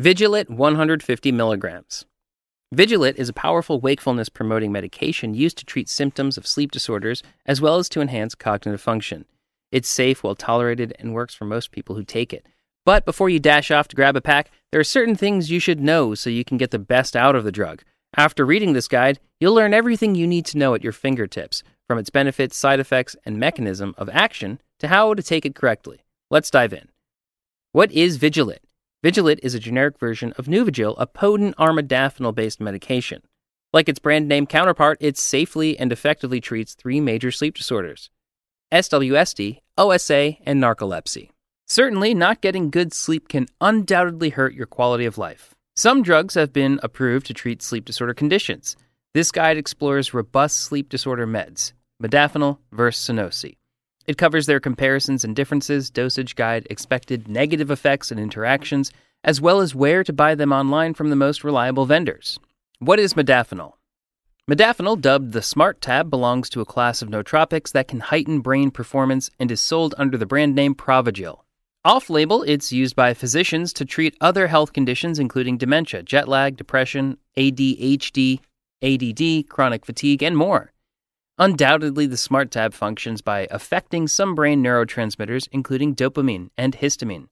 Vigilit 150 milligrams. Vigilit is a powerful wakefulness promoting medication used to treat symptoms of sleep disorders as well as to enhance cognitive function. It's safe, well tolerated, and works for most people who take it. But before you dash off to grab a pack, there are certain things you should know so you can get the best out of the drug. After reading this guide, you'll learn everything you need to know at your fingertips, from its benefits, side effects, and mechanism of action to how to take it correctly. Let's dive in. What is Vigilit? Vigilit is a generic version of Nuvigil, a potent armodafinil based medication. Like its brand name counterpart, it safely and effectively treats three major sleep disorders SWSD, OSA, and narcolepsy. Certainly, not getting good sleep can undoubtedly hurt your quality of life. Some drugs have been approved to treat sleep disorder conditions. This guide explores robust sleep disorder meds, modafinil versus Sunosi. It covers their comparisons and differences, dosage guide, expected negative effects and interactions, as well as where to buy them online from the most reliable vendors. What is modafinil? Modafinil, dubbed the Smart Tab, belongs to a class of nootropics that can heighten brain performance and is sold under the brand name Provigil. Off label, it's used by physicians to treat other health conditions including dementia, jet lag, depression, ADHD, ADD, chronic fatigue, and more. Undoubtedly, the Smart Tab functions by affecting some brain neurotransmitters, including dopamine and histamine.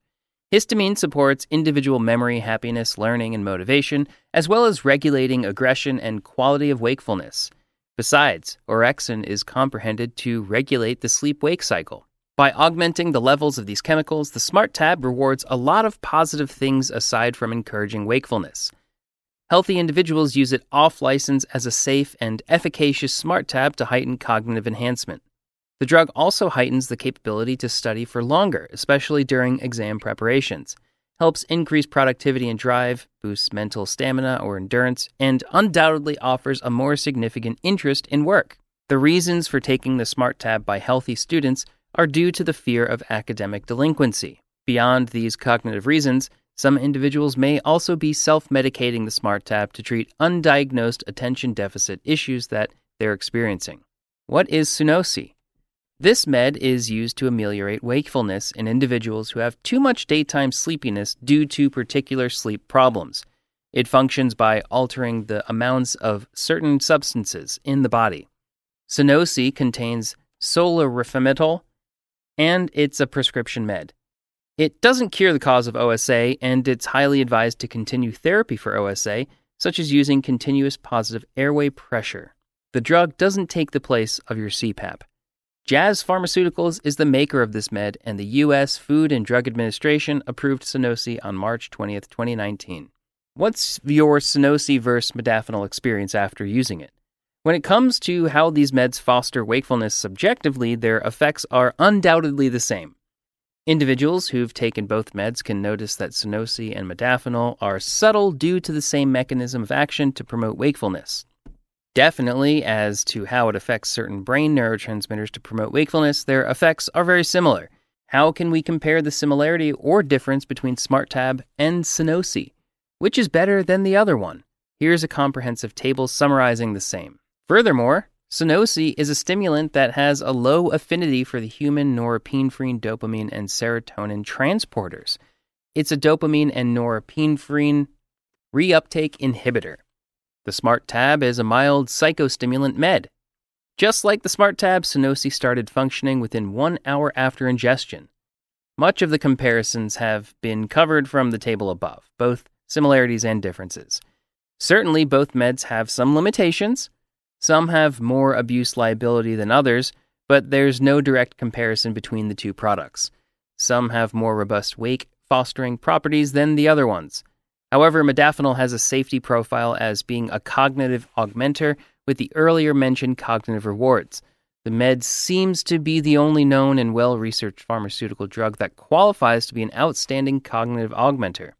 Histamine supports individual memory, happiness, learning, and motivation, as well as regulating aggression and quality of wakefulness. Besides, orexin is comprehended to regulate the sleep wake cycle. By augmenting the levels of these chemicals, the Smart Tab rewards a lot of positive things aside from encouraging wakefulness. Healthy individuals use it off license as a safe and efficacious smart tab to heighten cognitive enhancement. The drug also heightens the capability to study for longer, especially during exam preparations, helps increase productivity and drive, boosts mental stamina or endurance, and undoubtedly offers a more significant interest in work. The reasons for taking the Smart Tab by healthy students are due to the fear of academic delinquency. Beyond these cognitive reasons, some individuals may also be self medicating the Smart Tab to treat undiagnosed attention deficit issues that they're experiencing. What is Sunosi? This med is used to ameliorate wakefulness in individuals who have too much daytime sleepiness due to particular sleep problems. It functions by altering the amounts of certain substances in the body. Sunosi contains solriamfetol, and it's a prescription med. It doesn't cure the cause of OSA, and it's highly advised to continue therapy for OSA, such as using continuous positive airway pressure. The drug doesn't take the place of your CPAP. Jazz Pharmaceuticals is the maker of this med, and the U.S. Food and Drug Administration approved Sunosi on March 20th, 2019. What's your Sunosi versus modafinil experience after using it? When it comes to how these meds foster wakefulness subjectively, their effects are undoubtedly the same. Individuals who've taken both meds can notice that Sunosi and modafinil are subtle due to the same mechanism of action to promote wakefulness. Definitely, as to how it affects certain brain neurotransmitters to promote wakefulness, their effects are very similar. How can we compare the similarity or difference between SmartTab and Sunosi? Which is better than the other one? Here's a comprehensive table summarizing the same. Furthermore, Sunosi is a stimulant that has a low affinity for the human norepinephrine, dopamine, and serotonin transporters. It's a dopamine and norepinephrine reuptake inhibitor. The Smart Tab is a mild psychostimulant med. Just like the Smart Tab, Sunosi started functioning within one hour after ingestion. Much of the comparisons have been covered from the table above, both similarities and differences. Certainly, both meds have some limitations, some have more abuse liability than others, but there's no direct comparison between the two products. Some have more robust wake fostering properties than the other ones. However, modafinil has a safety profile as being a cognitive augmenter with the earlier mentioned cognitive rewards. The med seems to be the only known and well researched pharmaceutical drug that qualifies to be an outstanding cognitive augmenter.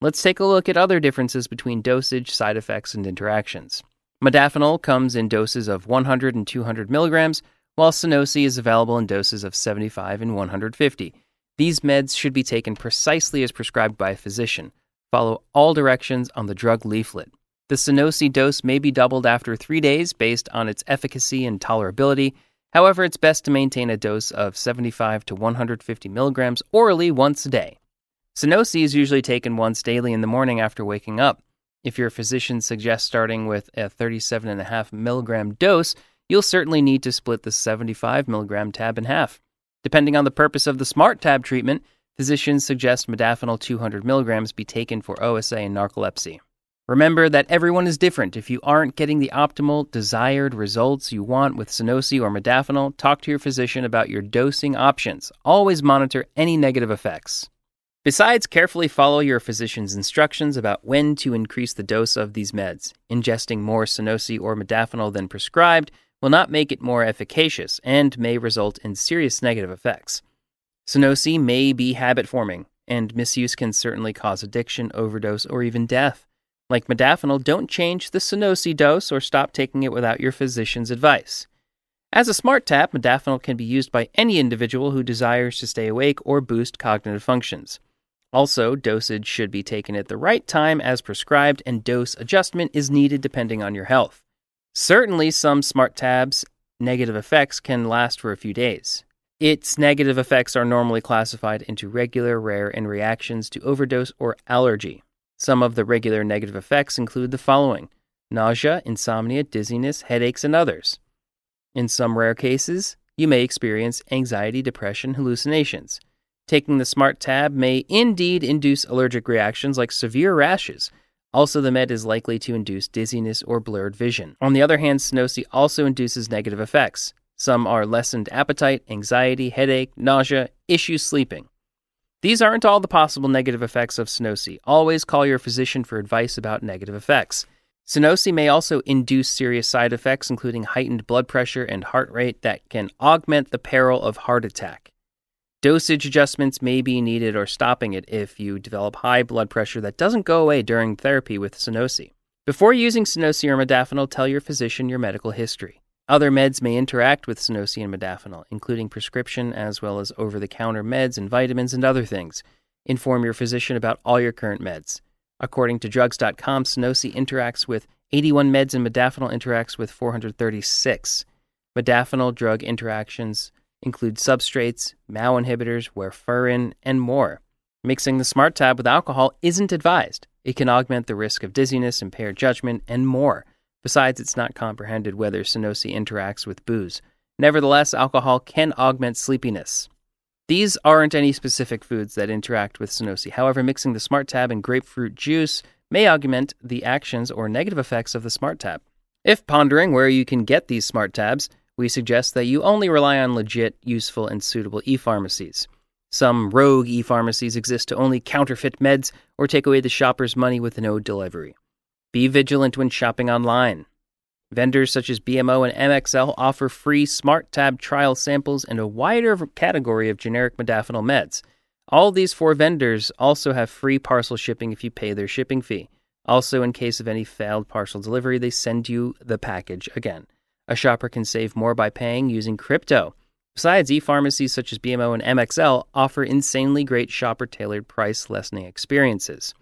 Let's take a look at other differences between dosage, side effects, and interactions. Modafinil comes in doses of 100 and 200 milligrams, while Sunosi is available in doses of 75 and 150. These meds should be taken precisely as prescribed by a physician. Follow all directions on the drug leaflet. The Sunosi dose may be doubled after three days based on its efficacy and tolerability. However, it's best to maintain a dose of 75 to 150 milligrams orally once a day. Sunosi is usually taken once daily in the morning after waking up. If your physician suggests starting with a 37.5 milligram dose, you'll certainly need to split the 75 milligram tab in half. Depending on the purpose of the SMART tab treatment, physicians suggest modafinil 200 milligrams be taken for OSA and narcolepsy. Remember that everyone is different. If you aren't getting the optimal desired results you want with Sunosi or modafinil, talk to your physician about your dosing options. Always monitor any negative effects. Besides, carefully follow your physician's instructions about when to increase the dose of these meds. Ingesting more Sunosi or modafinil than prescribed will not make it more efficacious and may result in serious negative effects. Sunosi may be habit forming, and misuse can certainly cause addiction, overdose, or even death. Like modafinil, don't change the Sunosi dose or stop taking it without your physician's advice. As a smart tab, modafinil can be used by any individual who desires to stay awake or boost cognitive functions. Also, dosage should be taken at the right time as prescribed, and dose adjustment is needed depending on your health. Certainly, some smart tabs' negative effects can last for a few days. Its negative effects are normally classified into regular, rare, and reactions to overdose or allergy. Some of the regular negative effects include the following nausea, insomnia, dizziness, headaches, and others. In some rare cases, you may experience anxiety, depression, hallucinations. Taking the Smart Tab may indeed induce allergic reactions like severe rashes. Also, the med is likely to induce dizziness or blurred vision. On the other hand, Sunosi also induces negative effects. Some are lessened appetite, anxiety, headache, nausea, issues sleeping. These aren't all the possible negative effects of Sunosi. Always call your physician for advice about negative effects. Sunosi may also induce serious side effects, including heightened blood pressure and heart rate, that can augment the peril of heart attack. Dosage adjustments may be needed or stopping it if you develop high blood pressure that doesn't go away during therapy with Sunosi. Before using Sunosi or modafinil, tell your physician your medical history. Other meds may interact with Sunosi and modafinil, including prescription as well as over the counter meds and vitamins and other things. Inform your physician about all your current meds. According to drugs.com, Sunosi interacts with 81 meds and modafinil interacts with 436. Modafinil drug interactions include substrates, MAO inhibitors, warfarin, and more. Mixing the Smart Tab with alcohol isn't advised. It can augment the risk of dizziness, impaired judgment, and more. Besides, it's not comprehended whether Sunosi interacts with booze. Nevertheless, alcohol can augment sleepiness. These aren't any specific foods that interact with Sunosi. However, mixing the Smart Tab and grapefruit juice may augment the actions or negative effects of the Smart Tab. If pondering where you can get these Smart Tabs, we suggest that you only rely on legit, useful, and suitable e pharmacies. Some rogue e pharmacies exist to only counterfeit meds or take away the shopper's money with no delivery. Be vigilant when shopping online. Vendors such as BMO and MXL offer free Smart Tab trial samples and a wider category of generic modafinil meds. All these four vendors also have free parcel shipping if you pay their shipping fee. Also, in case of any failed parcel delivery, they send you the package again. A shopper can save more by paying using crypto. Besides, e pharmacies such as BMO and MXL offer insanely great shopper tailored price lessening experiences.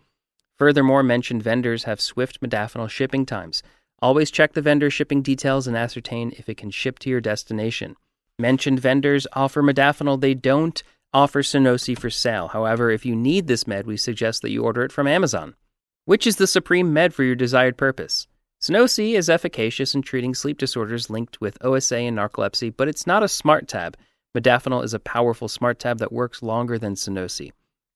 Furthermore, mentioned vendors have swift modafinil shipping times. Always check the vendor shipping details and ascertain if it can ship to your destination. Mentioned vendors offer modafinil, they don't offer Sunosi for sale. However, if you need this med, we suggest that you order it from Amazon. Which is the supreme med for your desired purpose? Sunosi is efficacious in treating sleep disorders linked with OSA and narcolepsy, but it's not a smart tab. Modafinil is a powerful smart tab that works longer than Sunosi.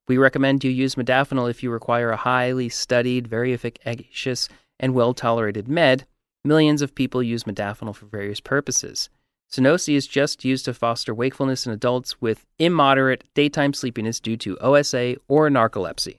We recommend you use modafinil if you require a highly studied, very efficacious, and well tolerated med. Millions of people use modafinil for various purposes. Sunosi is just used to foster wakefulness in adults with immoderate daytime sleepiness due to OSA or narcolepsy.